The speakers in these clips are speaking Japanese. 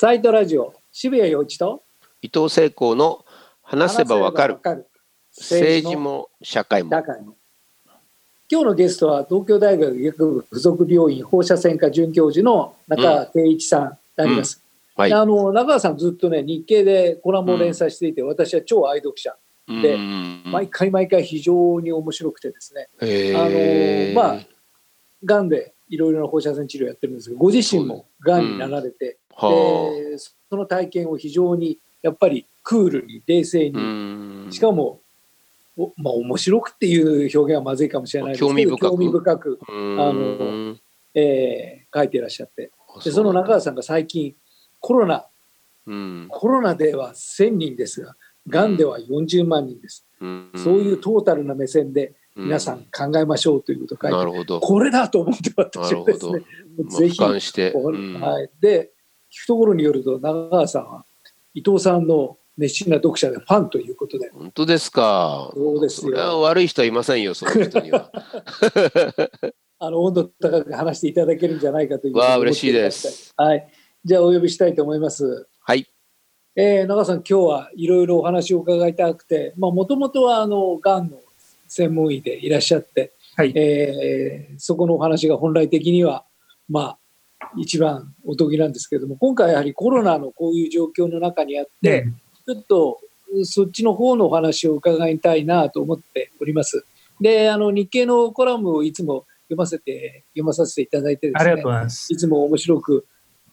サイトラジオ渋谷陽一と伊藤聖光の話せばわかる。政治も社会も。今日のゲストは東京大学医学部附属病院放射線科准教授の中川圭一さんであります、はい。であの中川さんずっとね日経でコラムを連載していて、私は超愛読者でうん。毎回毎回非常に面白くてですね。へあのーまあがんでいろいろな放射線治療やってるんですけどご自身もがん。になられて、はでその体験を非常にやっぱりクールに冷静に、ん。しかもおまあ面白くっていう表現はまずいかもしれないですけど興味深く。興味深く、うん。あのえー書いていらっしゃって。あでその中川さんが最近コロナうん。コロナでは1000人ですががんでは40万人です、うん。そういうトータルな目線で皆さん考えましょうということを書いて、なるほど。これだと思ってな私はですねぜひ俯瞰して。はい、で聞くところによると中川さんは伊藤さんの熱心な読者でファンということで。本当ですか。そうですよ。悪い人はいませんよそういう人には。あの温度高く話していただけるんじゃないかというわあ嬉しいです。はい。じゃあお呼びしたいと思います。はい。えー、中川さん今日はいろいろお話を伺いたくてもともとはあのがんの専門医でいらっしゃって、はいえーそこのお話が本来的にはまあ一番お得意なんですけれども今回やはりコロナのこういう状況の中にあって、で、ちょっとそっちの方のお話を伺いたいなと思っております。で、あの日経のコラムをいつも読ませて読まさせていただいてですねありがとうご、ざいますい。つも面白く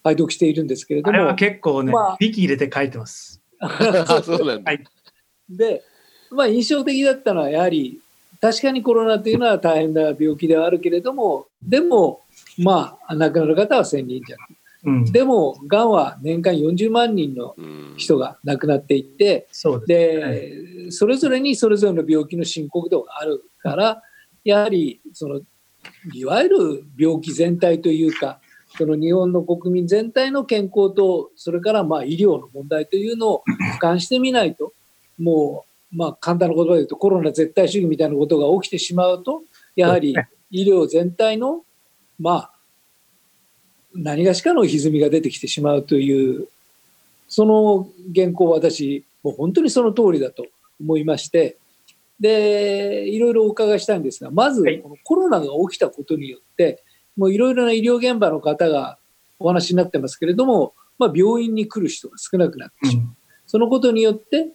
拝読しているんですけれどあれはも、結構ね、まあビキ入れて書いてます。あ そうなんだはいで、まあ印象的だったのはやはり確かにコロナというのは大変な病気ではあるけれども、でもまあ亡くなる方は1000人じゃない。うん、でもがんは年間40万人のうん人が亡くなっていって、そうです、ね。で、それぞれにそれぞれの病気の深刻度があるから、やはりそのいわゆる病気全体というか、その日本の国民全体の健康と、それからまあ医療の問題というのを俯瞰してみないと、もう、まあ簡単な言葉で言うとコロナ絶対主義みたいなことが起きてしまうと、やはり医療全体の、まあ、何がしかの歪みが出てきてしまうという、その原稿は私、もう本当にその通りだと思いまして、で、いろいろお伺いしたいんですが、まずはい。このコロナが起きたことによって、もういろいろな医療現場の方がお話になってますけれども、まあ、病院に来る人が少なくなってしまう。そのことによって、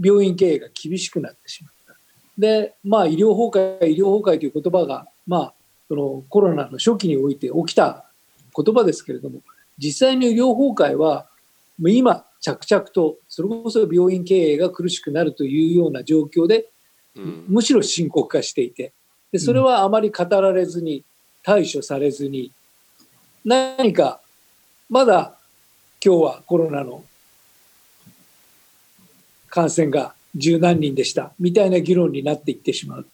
病院経営が厳しくなってしまった。で、まあ、医療崩壊、医療崩壊という言葉が、まあ、そのコロナの初期において起きた言葉ですけれども、実際の医療崩壊は、今、着々と、それこそ病院経営が苦しくなるというような状況で、うんむしろ深刻化していて、でそれはあまり語られずに、対処されずに、何か、まだ今日はコロナの感染が十何人でした、みたいな議論になっていってしまう。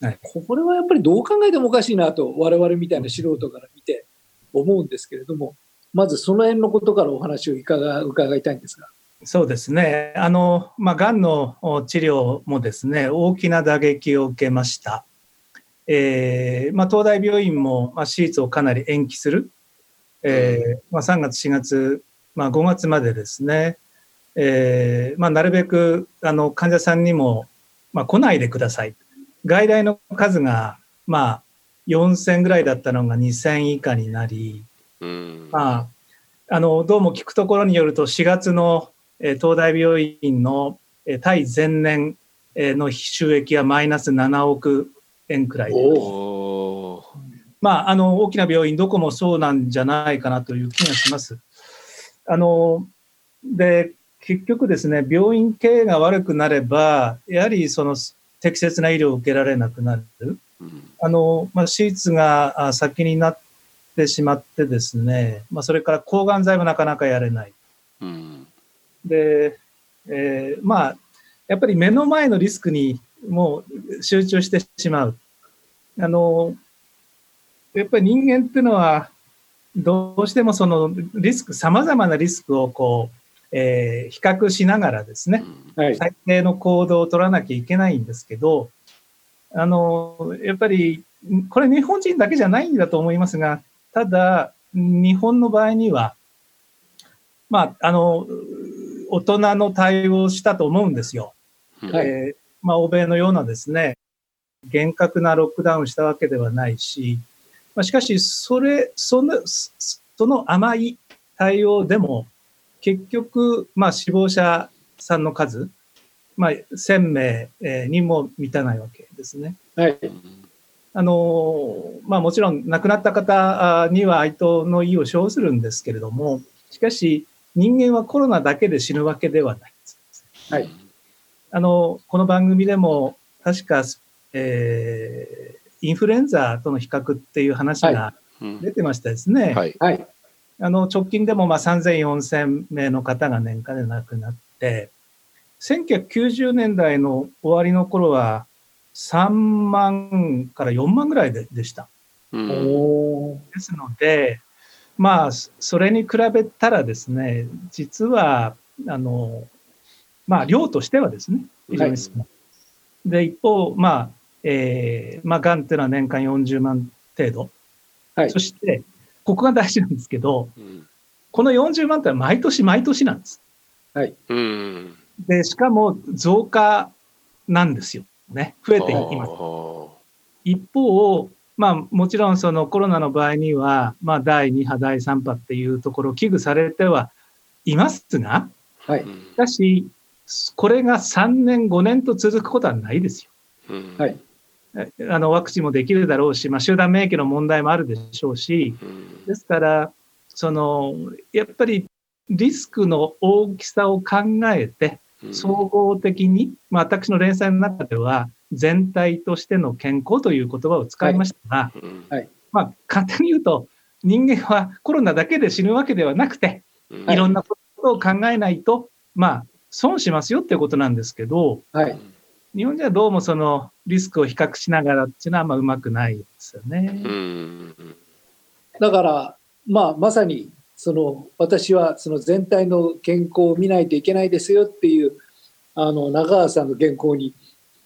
はいこれはやっぱりどう考えてもおかしいなと、我々みたいな素人から見て思うんですけれども、まずその辺のことからお話を伺伺いたいんですが。そうですね。あの、まあ、がんのお治療もですね、大きな打撃を受けました。えーまあ、東大病院も、まあ、手術をかなり延期する。えーまあ、3月、4月、まあ、5月までですね、えーまあ、なるべくあの患者さんにも、まあ、来ないでください。外来の数が、まあ、4000ぐらいだったのが2000以下になり、うんまあ、あのどうも聞くところによると4月の、えー東大病院の、えー対前年えーの収益はマイナス7億円くらいまあ、あの大きな病院どこもそうなんじゃないかなという気がします。あので結局ですね病院経営が悪くなればやはりその適切な医療を受けられなくなる。うんあの、まあ、手術があ先になってしまってですね、まあ、それから抗がん剤もなかなかやれない。うんで、えーまあ、やっぱり目の前のリスクにもう集中してしまう。あの、やっぱり人間っていうのは、どうしてもそのリスク、様々なリスクをこう、えー比較しながらですね、はい。最低の行動を取らなきゃいけないんですけど、あの、やっぱり、これ日本人だけじゃないんだと思いますが、ただ、日本の場合には、まあ、あの、大人の対応をしたと思うんですよ。はいえーまあ、欧米のようなですね、厳格なロックダウンしたわけではないし、まあ、しかし、それ、その、そその甘い対応でも、結局、まあ、死亡者さんの数、まあ、1000名えーにも満たないわけですね。はい。あの、まあもちろん亡くなった方には哀悼の意を表するんですけれども、しかし人間はコロナだけで死ぬわけではないです。はい。あの、この番組でも確か、えーインフルエンザとの比較っていう話がうん出てましたですね。はい。はい。あの、直近でもまあ3000、4000名の方が年間で亡くなって、1990年代の終わりの頃は3万から4万ぐらいででした。うんですので、まあ、そそれに比べたらですね、実は、あの、まあ、量としてはですね、非常に少ない。で、一方、まあ、えー、まあ、がんっていうのは年間40万程度。はいそして、ここが大事なんですけど、うんこの40万ってのは毎年毎年なんです。うん。で、しかも増加なんですよ。ね。増えていきます。は一方、まあもちろんそのコロナの場合には、まあ第2波、第3波っていうところを危惧されてはいますが、はい。しかし、これが3年、5年と続くことはないですよ。うんはい。えあのワクチンもできるだろうし、まあ、集団免疫の問題もあるでしょうし、うん。ですから、そのやっぱりリスクの大きさを考えて、うん。総合的に、まあ、私の連載の中では、全体としての健康という言葉を使いましたが、うんまあ、簡単に言うと、人間はコロナだけで死ぬわけではなくて、うん。い。ろんなことを考えないと、まあ、損しますよっていうことなんですけど、はい。日本じゃどうもそのリスクを比較しながらっていうのはあんまうまくないですよね。だから、まあ、まさに、その、私は、その全体の健康を見ないといけないですよっていう、あの、中川さんの原稿に、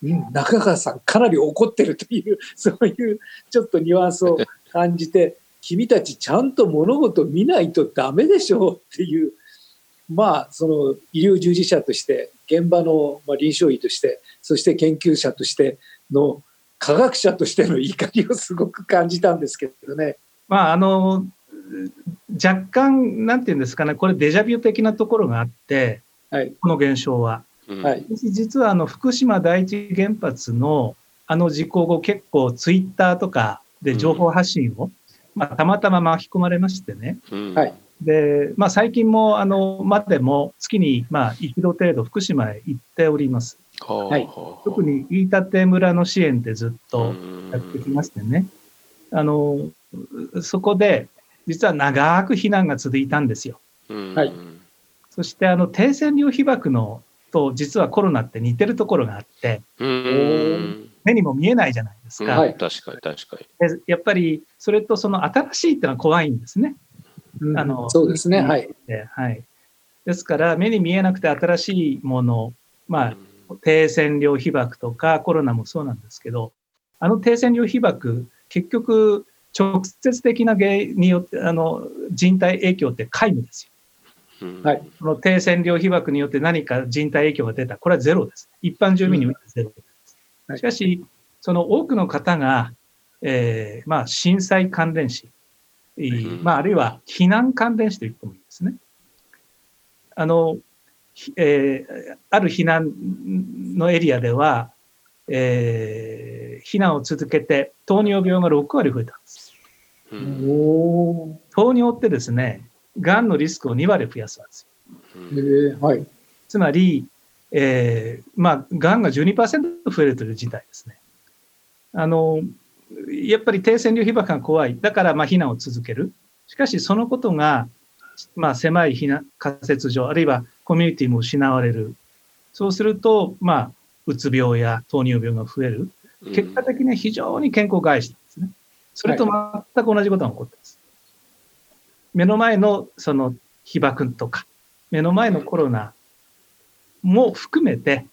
うん、中川さんかなり怒ってるという、そういうちょっとニュアンスを感じて、君たちちゃんと物事見ないとダメでしょうっていう、まあ、その医療従事者として、現場のまあ臨床医として、そして研究者としての科学者としての怒りをすごく感じたんですけどね。まあ、あの、若干、なんていうんですかね、これデジャビュ的なところがあって、はい。この現象は。うんはい。実はあの福島第一原発のあの事故後結構ツイッターとかで情報発信を、まあ、たまたま巻き込まれましてね。うんはいで、まあ最近もあの、までも月にまあ一度程度福島へ行っております。はい特に飯舘村の支援でずっとやってきましてね。あの、そこで実は長く避難が続いたんですよ。はいそしてあの低線量被爆のと実はコロナって似てるところがあって、うん目にも見えないじゃないですか。はい確かに確かにでやっぱりそれとその新しいっていうのは怖いんですね。うんあのそうですね。はい。ではい。ですから目に見えなくて新しいもの、まあ低線量被爆とかコロナもそうなんですけど、あの低線量被爆、結局直接的な原因によって、あの人体影響って皆無ですよ。うんはいこの低線量被爆によって何か人体影響が出た。これはゼロです。一般住民においてゼロです。はいしかし、その多くの方が、えーまあ、震災関連死、まあ、あるいは避難関連死と言ってもいいですね。あの、ひえーある避難のエリアでは、えー避難を続けて糖尿病が6割増えたんです。うん糖尿ってですね、がんのリスクを2割増やすんですはい。つまり、えーまあ、がんが12%増えるという事態ですね。あの、やっぱり低線量被爆が怖い。だから、まあ、避難を続ける。しかし、そのことが、まあ、狭い避難仮設所、あるいはコミュニティも失われる。そうすると、まあ、うつ病や糖尿病が増える。結果的には非常に健康を害したんですね。それと全く同じことが起こっています。目の前のその被爆とか、目の前のコロナも含めて、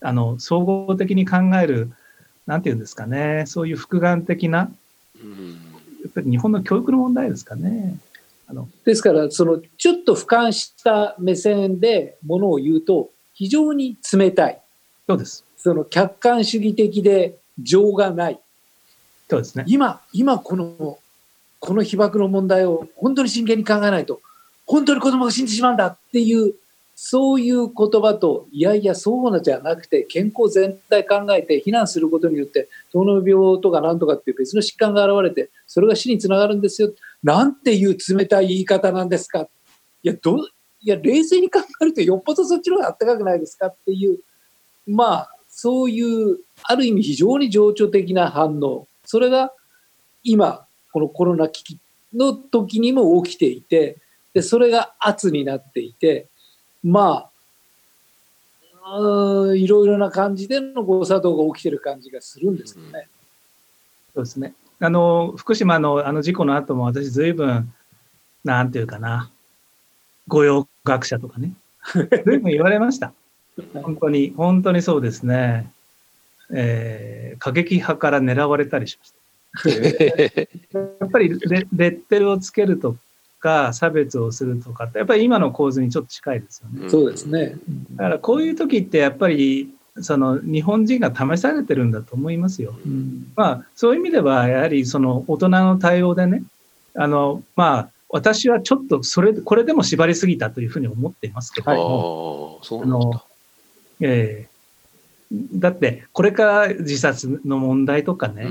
あの、総合的に考える、なんていうんですかね、そういう複眼的な、うんやっぱり日本の教育の問題ですかね。あのですから、そのちょっと俯瞰した目線でものを言うと、非常に冷たい。そうです。その客観主義的で情がない。そうですね。今、今この、この被爆の問題を本当に真剣に考えないと、本当に子供が死んでしまうんだっていう、そういう言葉と、いやいや、そうなじゃなくて、健康全体考えて避難することによって、糖尿病とかなんとかっていう別の疾患が現れて、それが死につながるんですよ。なんていう冷たい言い方なんですか。いや、ど、いや、冷静に考えるとよっぽどそっちの方が暖かくないですかっていう、まあ、そういう、ある意味非常に情緒的な反応。それが今、このコロナ危機の時にも起きていて、で、それが圧になっていて、まあ、うーんいろいろな感じでの誤作動が起きてる感じがするんですよね。そうですね。あの、福島のあの事故の後も私ずいぶん、なんていうかな、御用学者とかね、ずいぶん言われました。本当に、本当にそうですね。えー過激派から狙われたりしました。やっぱりレレッテルをつけるとか、差別をするとかって、やっぱり今の構図にちょっと近いですよね。そうですね。だからこういう時ってやっぱり、その日本人が試されてるんだと思いますよ。うんまあ、そういう意味では、やはりその大人の対応でね、あの、まあ、私はちょっとそれ、これでも縛りすぎたというふうに思っていますけどあそうなんだ。ええだって、これから自殺の問題とかうね、う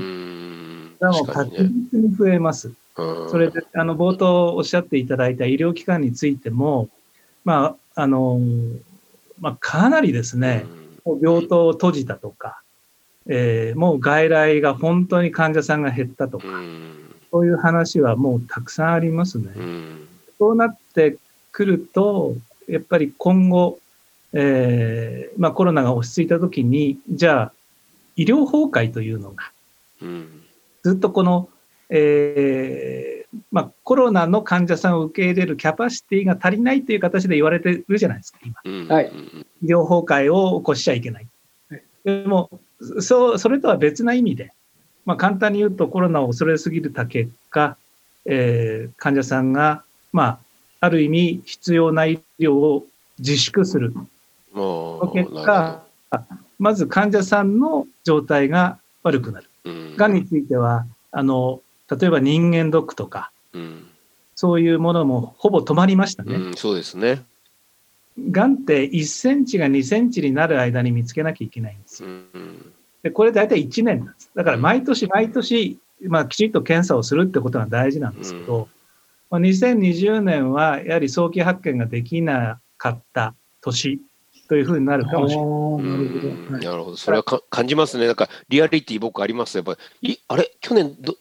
確確。実に増えます。うんそれで、あの、冒頭おっしゃっていただいた医療機関についても、まあ、あの、まあ、かなりですね、もう病棟を閉じたとか、えーもう外来が本当に患者さんが減ったとか、うん。そういう話はもうたくさんありますね。うん。そうなってくると、やっぱり今後、えーまあコロナが落ち着いたときに、じゃあ、医療崩壊というのが、うん。ずっとこの、えーまあコロナの患者さんを受け入れるキャパシティが足りないという形で言われてるじゃないですか、今。うん。はいうん医療崩壊を起こしちゃいけないはい。でも、そう、それとは別な意味で、まあ簡単に言うとコロナを恐れすぎるた結果、えー患者さんが、まあ、ある意味必要な医療を自粛する。もう、その結果、まず患者さんの状態が悪くなる。うん、がんについては、あの、例えば人間ドックとか、うん、そういうものもほぼ止まりましたね。うん、そうですね。がんって1センチが2センチになる間に見つけなきゃいけないんですよ。うん、で、これ大体1年なんです。だから毎年毎年、まあきちっと検査をするってことが大事なんですけど、まあ、2020年はやはり早期発見ができなかった年というふうになるかもしれない。なるほど。はいなるほど。それはか感じますね。なんか、リアリティ僕あります。やっぱり、いあれ？去年ど、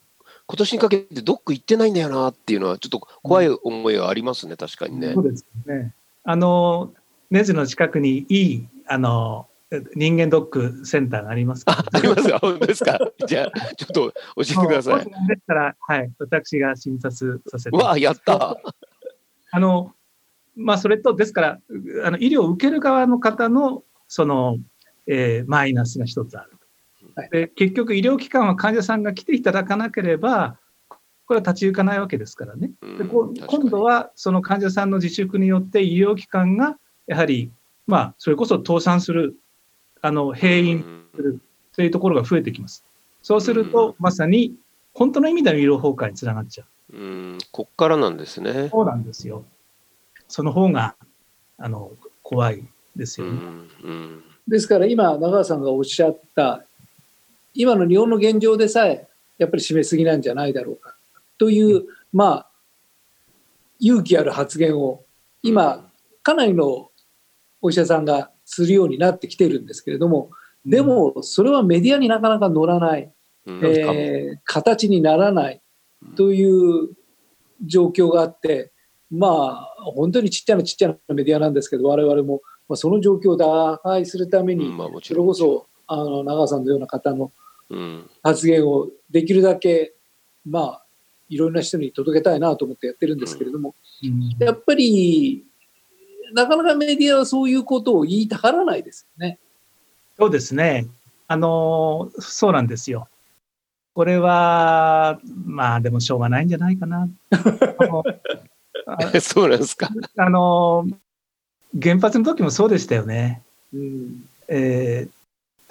今年にかけてドック行ってないんだよなっていうのは、ちょっと怖い思いがありますね。確かにねそ。うですね。あの、根津の近くにいい、あの、人間ドックセンターがありますかあ、ありますか本当ですか じゃあ、ちょっと教えてください。ですから、はい、私が診察させてうわ、やった。あの、まあ、それと、ですから、あの、医療を受ける側の方の、その、えーマイナスが一つあるはい。で、結局、医療機関は患者さんが来ていただかなければ、これは立ち行かないわけですからね。でこう今度は、は、その患者さんの自粛によって、医療機関が、やはり、まあ、それこそ倒産する、あの、閉院する、というところが増えてきます。そうすると、まさに、本当の意味での医療崩壊につながっちゃう。うん、こっからなんですね。そうなんですよ。その方が、あの、怖いですうよね。ですから今、中川さんがおっしゃった、今の日本の現状でさえ、やっぱり締めすぎなんじゃないだろうか。という、まあ、勇気ある発言を、今、かなりのお医者さんがするようになってきてるんですけれども、でも、それはメディアになかなか乗らない、うん。えー形にならない。という状況があって、まあ、本当にちっちゃなちっちゃなメディアなんですけど、我々も、まあ、その状況を打開するために、うん。まあもちそろん。れこそ、あの、長さんのような方のうん、発言をできるだけ、まあ、いろんな人に届けたいなと思ってやってるんですけれども、うんやっぱり、なかなかメディアはそういうことを言いたがらないですよね。そうですね。あの、そうなんですよ。これは、まあでもしょうがないんじゃないかな。そうなんですか。あの、原発の時もそうでしたよね。うんえー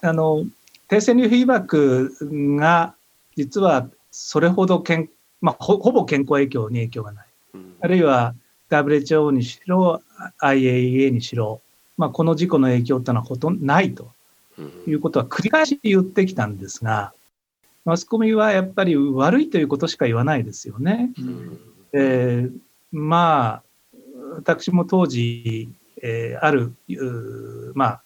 あの、低線流フィーバックが、実はそれほど健、まあ、ほほぼ健康影響に影響がない。うんあるいは WHO にしろ、IAEA にしろ、まあ、この事故の影響ってのはほとんどないとうんいうことは繰り返し言ってきたんですが、マスコミはやっぱり悪いということしか言わないですよね。うんえーまあ、私も当時、えーある、まあ、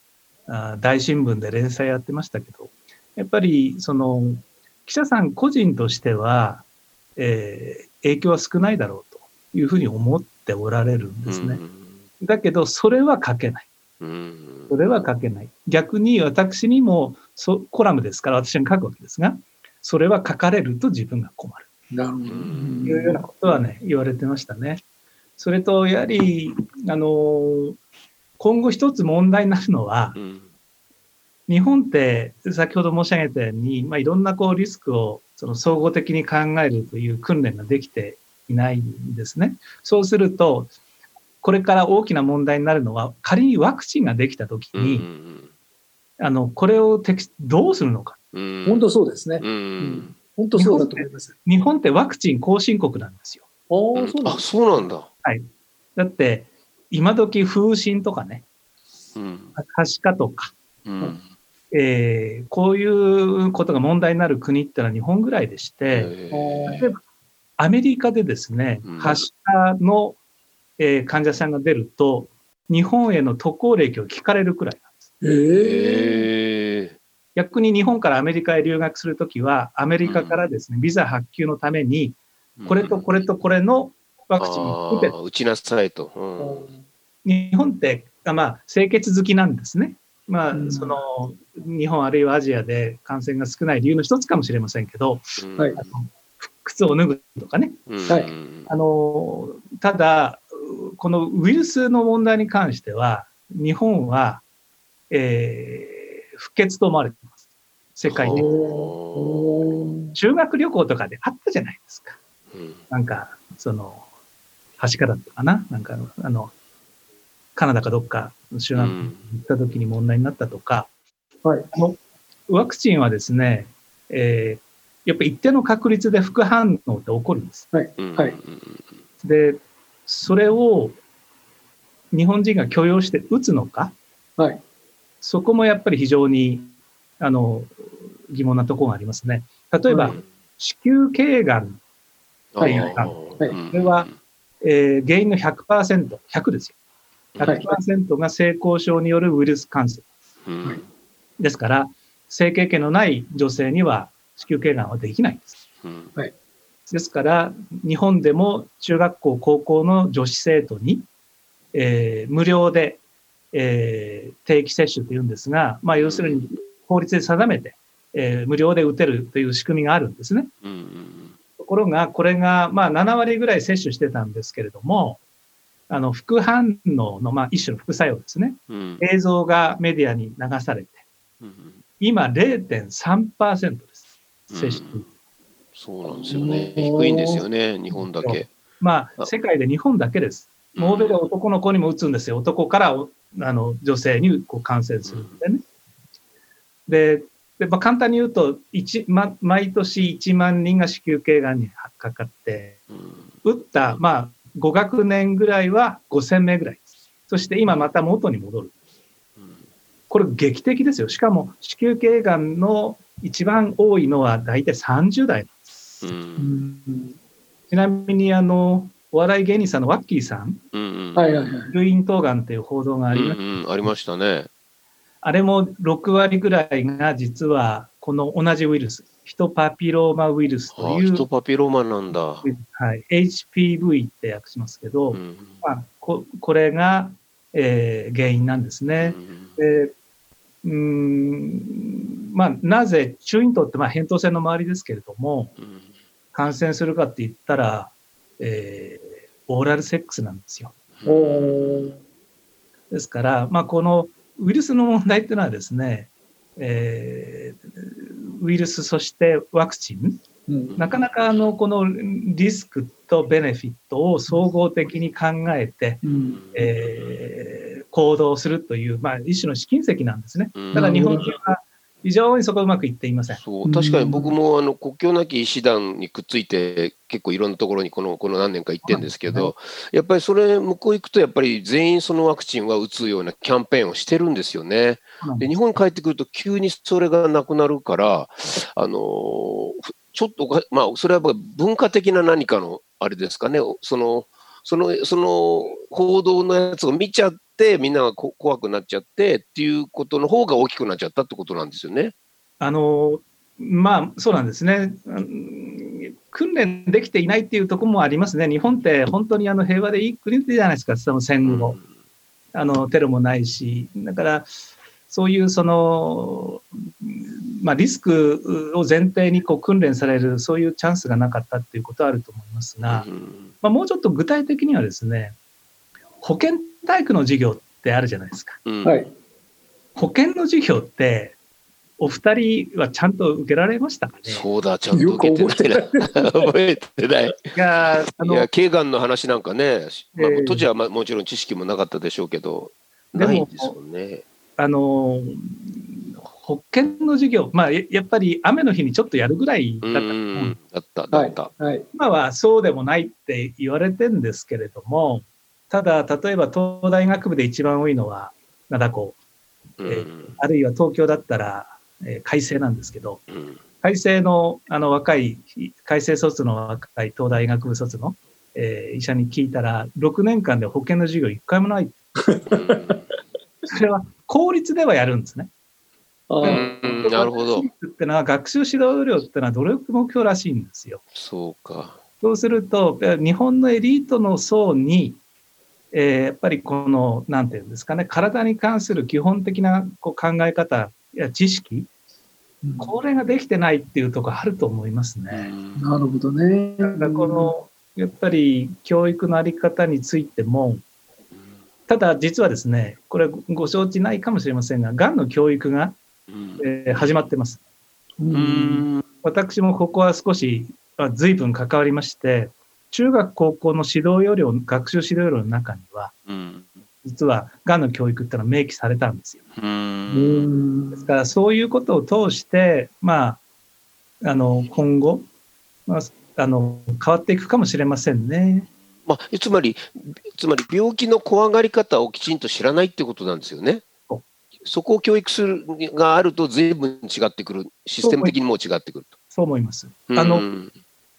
あー大新聞で連載やってましたけど、やっぱり、その、記者さん個人としては、えー影響は少ないだろうというふうに思っておられるんですね。だけど、それは書けない。うんそれは書けない。逆に私にもそコラムですから私に書くわけですが、それは書かれると自分が困る。なるほど。いうようなことはね、言われてましたね。それと、やはり、あの、今後一つ問題になるのはう、ん日本って先ほど申し上げたように、まあ、いろんなこうリスクをその総合的に考えるという訓練ができていないんですね。そうすると、これから大きな問題になるのは、仮にワクチンができたときうんに、あの、これを適どうするのか。うん本当そうですね。うん本当そうだと思います。日本ってワクチン後進国なんですよ。ああ、そうなんあですそうなんだ。だって、今時風疹とかね、うん。はしかとか、うん。えーこういうことが問題になる国ってのは日本ぐらいでして、例えばアメリカでですねうん、はしかの、えー患者さんが出ると、日本への渡航歴を聞かれるくらいなんです。ええええ逆に日本からアメリカへ留学するときは、アメリカからですね、ビザ発給のために、これとこれとこれのワクチンを打ちなさいと。日本って、あまあ、清潔好きなんですね。まあ、うんその、日本あるいはアジアで感染が少ない理由の一つかもしれませんけど、うんはいあの靴を脱ぐとかね。うんはいあの、ただ、このウイルスの問題に関しては、日本は、えー不潔と思われています。世界的に。おー修学旅行とかであったじゃないですか。うんなんか、その、橋かだったかななんか、あの、カナダかどっかの修学旅行に行った時に問題になったとか、はい。あのワクチンはですね、えーやっぱり一定の確率で副反応って起こるんです。うん。はい。で、それを日本人が許容して打つのか、はい。そこもやっぱり非常に、あの、疑問なところがありますね。例えば、うん。子宮頸がん、はいあー。はい。うんこれはえー原因の100%、100ですよ。はい。100%が性交渉によるウイルス感染。うん。ですから、性経験のない女性には子宮頸がんはできないんです。うん。ですから、日本でも中学校、高校の女子生徒に、えー無料で、えー定期接種というんですが、まあ、要するに法律で定めて、えー無料で打てるという仕組みがあるんですね。うんうんところが、これが、まあ、7割ぐらい接種してたんですけれども、あの、副反応の、まあ、一種の副作用ですね。うん映像がメディアに流されて、うん今0.3%です。接種率。そうなんですよね。低いんですよね、日本だけ。まあ、あ世界で日本だけです。欧米では男の子にも打つんですよ。男からおあの女性にこう感染するんでね。で、でまあ、簡単に言うと、一ま、毎年1万人が子宮頸がんにかかって、うん打った、まあ、5学年ぐらいは5000名ぐらいです。そして今また元に戻る。うんこれ劇的ですよ。しかも子宮頸がんの一番多いのは大体30代。ううんんちなみにあの、お笑い芸人さんのワッキーさん、うんうんはいはいはい。流咽頭がんっていう報道がありました。うんうんありましたね。あれも6割ぐらいが実はこの同じウイルス、ヒトパピローマウイルスとあいう、ヒトパピローマなんだ。はい、HPV って訳しますけど、うんまあ、ここれが、えー原因なんですね。でうーんまあ、なぜ中咽頭ってまあ扁桃腺の周りですけれども、うん感染するかって言ったら、えーオーラルセックスなんですよ。ですから、まあ、このウイルスの問題っていうのはですね、えーウイルス、そしてワクチン、うん。なかなかあのこのリスクとベネフィットを総合的に考えて、うん。えー行動するという、まあ、一種の試金石なんですね。うん。ただ日本人は非常にそこうまくいっていません。そう。確かに僕もあの国境なき医師団にくっついて結構いろんなところにこのこの何年か行ってるんですけど、やっぱりそれ向こう行くとやっぱり全員そのワクチンは打つようなキャンペーンをしてるんですよね。で日本に帰ってくると急にそれがなくなるからあのちょっとおかまあそれはやっぱ文化的な何かのあれですかね。そのそのその報道のやつを見ちゃってみんながこ怖くなっちゃってっていうことの方が大きくなっちゃったってことなんですよね。あのまあそうなんですね。うん訓練できていないっていうところもありますね。日本って本当にあの平和でいい国じゃないですか、その戦後。あのテロもないし、だからそういうその、まあ、リスクを前提にこう訓練される、そういうチャンスがなかったっていうことはあると思いますが、うんまあ、もうちょっと具体的にはですね、保健体育の授業ってあるじゃないですか。うんはい。保健の授業って、お二人はちゃんと受けられましたかね？そうだ、ちゃんと受けてないな。覚えてない。いやーあのいや、ケーガンの話なんかね、まあええ当時はまあもちろん知識もなかったでしょうけど、ないんですもんね。あの保険の授業、まあ、ややっぱり雨の日にちょっとやるぐらいだうっただった、だはいった。。はい。今はそうでもないって言われてるんですけれども、ただ、例えば東大学部で一番多いのは灘高、うんえあるいは東京だったら、えー海星なんですけど、うん海星のあの若い、海星卒の若い東大学部卒の、えー医者に聞いたら、6年間で保険の授業一回もない。それは公立ではやるんですね。あうなるほどってのは学習指導料ってのは努力目標らしいんですよ。そうか。そうすると、え日本のエリートの層に、えーやっぱりこの、なんていうんですかね、体に関する基本的なこう考え方や知識、これができてないっていうところあると思いますね。なるほどね。だからこの、やっぱり教育のあり方についても、ただ実はですね、これご承知ないかもしれませんが、がんの教育が、うんえー始まってます。ううんん私もここは少し、あ随分関わりまして、中学高校の指導要領、学習指導要領の中には、うん実はがんの教育ってのは明記されたんですよ。ですから、そういうことを通して、まあ、あの、今後、まあ、あの、変わっていくかもしれませんね。まあ、つまり、つまり病気の怖がり方をきちんと知らないってことなんですよねそこを教育するがあると、随分違ってくる、システム的にも違ってくると。そう思います。うんあの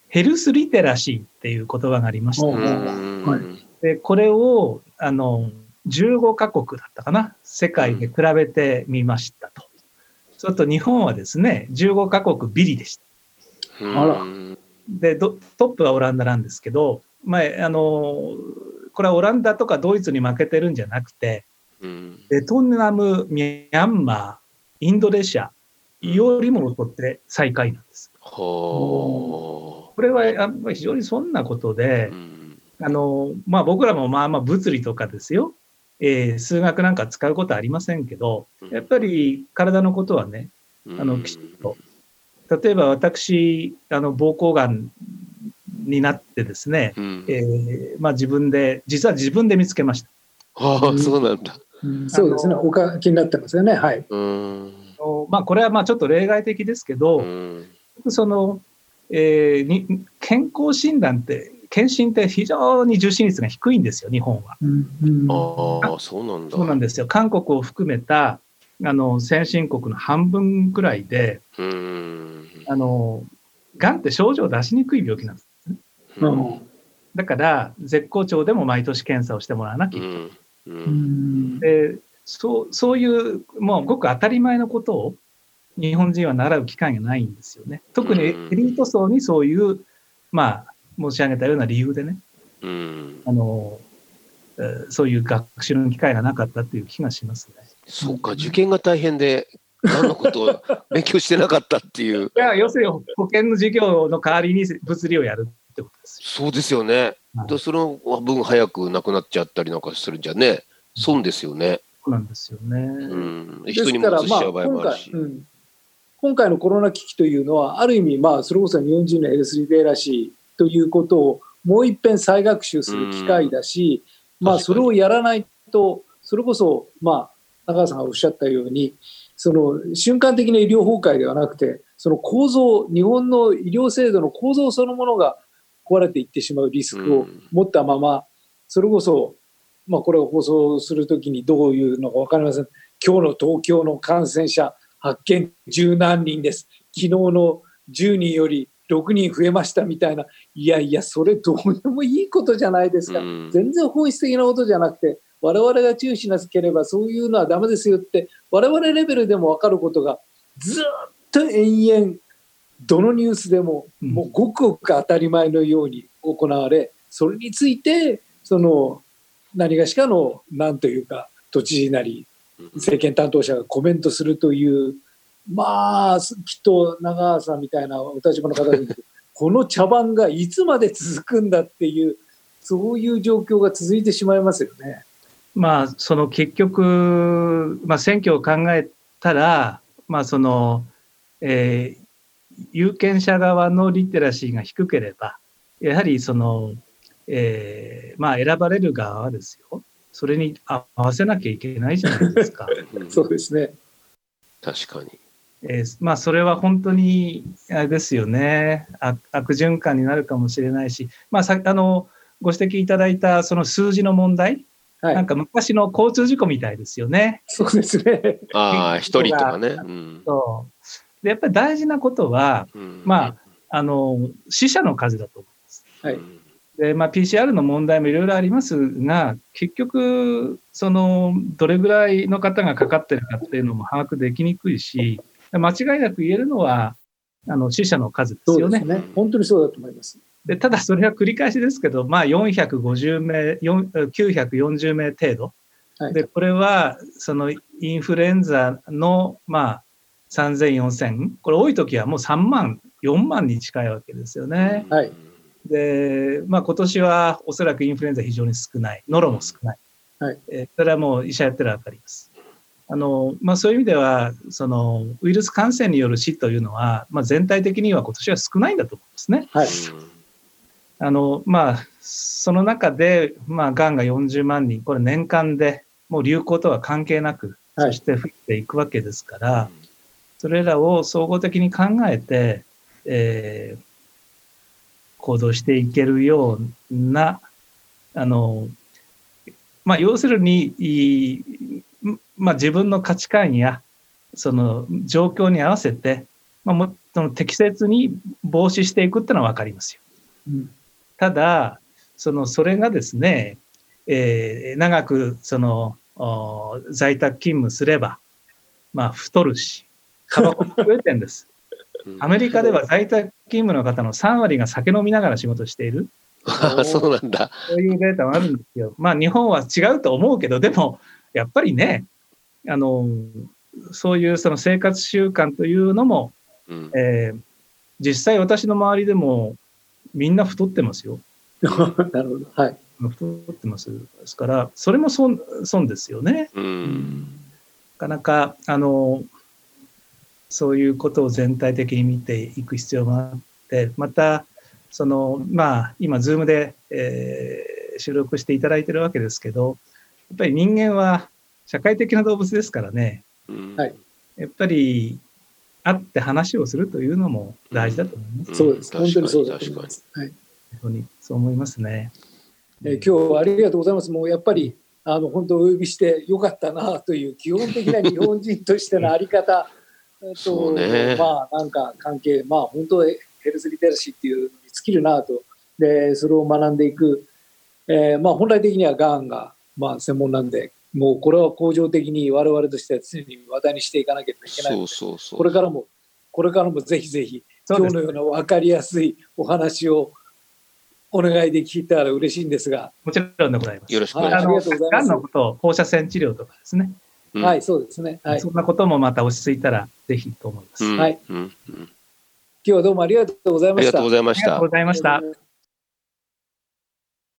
ヘルスリテラシーっていう言葉がありまして、ううんはいでこれを、あの、15カ国だったかな、世界で比べてみましたと。そうすると日本はですね、15カ国ビリでした。うんあらで、どトップはオランダなんですけど、まあ、あの、これはオランダとかドイツに負けてるんじゃなくて、うんベトナム、ミャンマー、インドネシアよりも劣って最下位なんです。はこれは非常にそんなことあでう、ん。あの、まあ僕らもまあまあ物理とかですよ、えー数学なんか使うことありませんけど、やっぱり体のことはね、あのきちっと。例えば私、あの、膀胱がんになってですね、うん。えーまあ自分で、実は自分で見つけました。ああ、そうなんだ。うんそうですね。おか気になってますよね。はい。まあこれはまあちょっと例外的ですけど、うんその、えーに健康診断って、検診って非常に受診率が低いんですよ、日本は。うんうんああ、そうなんだ。そうなんですよ。韓国を含めた、あの、先進国の半分くらいで、うんあの、がんって症状を出しにくい病気なんです。うんだから、絶好調でも毎年検査をしてもらわなきゃいけない。うんでそうそういう、もうごく当たり前のことを日本人は習う機会がないんですよね。特にエリート層にそういう、まあ、申し上げたような理由でね、うんあの、えーそういう学習の機会がなかったっていう気がしますね。そうか、受験が大変で、何のことを 勉強してなかったっていう。いや、要するに保険の授業の代わりに物理をやるってことですよ。そうですよね。はいでその分早くなくなっちゃったりなんかするんじゃね、損ですよね。そうなんですよね。うん、で人にすから、まあ、も移しちゃう場合も今あるし。今回のコロナ危機というのは、ある意味、まあ、それこそ日本人の L3 リテラシーということをもう一遍再学習する機会だし、まあ、それをやらないと、それこそ、まあ、中川さんがおっしゃったように、その瞬間的な医療崩壊ではなくて、その構造、日本の医療制度の構造そのものが壊れていってしまうリスクを持ったまま、それこそ、まあ、これを放送するときにどういうのか分かりません。今日の東京の感染者発見十何人です。昨日の10人より6人増えましたみたいな、いやいや、それどうでもいいことじゃないですか。全然本質的なことじゃなくて、我々が注意しなければそういうのはダメですよって、我々レベルでも分かることがずっと延々、どのニュースでも、もうごくごく当たり前のように行われ、それについて、その、何がしかの、なんというか、都知事なり、政権担当者がコメントするという、まあ、きっと長川さんみたいなお立場の方に、この茶番がいつまで続くんだっていう、そういう状況が続いてしまいますよね。まあ、その結局、まあ、選挙を考えたら、まあ、その、えー、有権者側のリテラシーが低ければ、やはりその、えー、まあ、選ばれる側はですよ、それに合わせなきゃいけないじゃないですか。そうですね。確かに。えー、まあ、それは本当に、あれですよね悪、悪循環になるかもしれないし、まあ、さあのご指摘いただいたその数字の問題、はい、なんか昔の交通事故みたいですよね。そうですね。ああ、一人とかね。うん、そうでやっぱり大事なことは、うん、まあ、あの死者の数だと思います。はいでまあ、PCR の問題もいろいろありますが、結局、そのどれぐらいの方がかかってるかっていうのも把握できにくいし、間違いなく言えるのは、あの死者の数ですよね。ね本当にそうだと思います。でただ、それは繰り返しですけど、まあ、450名、940名程度。はい、でこれはそのインフルエンザの、まあ、3000、4000、これ多い時はもう3万、4万に近いわけですよね。はい、で、まあ、今年はおそらくインフルエンザ非常に少ない、ノロも少ない。はい、えそれはもう医者やってら分かります。あのまあ、そういう意味ではそのウイルス感染による死というのは、まあ、全体的には今年は少ないんだと思うんですね。はい、あのまあ、その中で、まあ、がんが40万人これ年間でもう流行とは関係なく、そして増えていくわけですから、それらを総合的に考えて、えー、行動していけるような、あの、まあ、要するに、まあ、自分の価値観や、その状況に合わせて、まあ、もその適切に防止していくっていうのは分かりますよ。うん、ただ、そのそれがですね、えー、長くその在宅勤務すれば、まあ、太るし、タバコ増えてんです。アメリカでは在宅勤務の方の3割が酒飲みながら仕事している。そうなんだ。そういうデータもあるんですよ。まあ日本は違うと思うけど、でもやっぱりね、あの、そういうその生活習慣というのも、うん、えー、実際私の周りでもみんな太ってますよ。なるほど。はい。太ってます。ですから、それも損損ですよね。うん、なかなか、あの、そういうことを全体的に見ていく必要があって、また、その、まあ、今、ズームで、えー、収録していただいてるわけですけど、やっぱり人間は社会的な動物ですからね、はい、やっぱり会って話をするというのも大事だと思います。うん、そうです。本当にそうだと思います。はい。本当にそう思いますね。えー、今日はありがとうございます。もうやっぱりあの本当お呼びしてよかったなという基本的な日本人としてのあり方えっと、ね、まあなんか関係、まあ本当ヘルスリテラシーっていうのに尽きるなと。で、それを学んでいく。えー、まあ本来的にはがんが、まあ専門なんで、もうこれは恒常的に我々としては常に話題にしていかなければいけないそうこれからも、これからもぜひぜひ、今日のような分かりやすいお話をお願いできたら嬉しいんですが。もちろんでございます。よろしくお願いします。はい、ありがとうございます。がんのこと、放射線治療とかですね。はい、そうですね。はい。そんなこともまた落ち着いたら、ぜひと思います。はい。今日はどうもありがとうございました。ありがとうございました。ありがとうございました。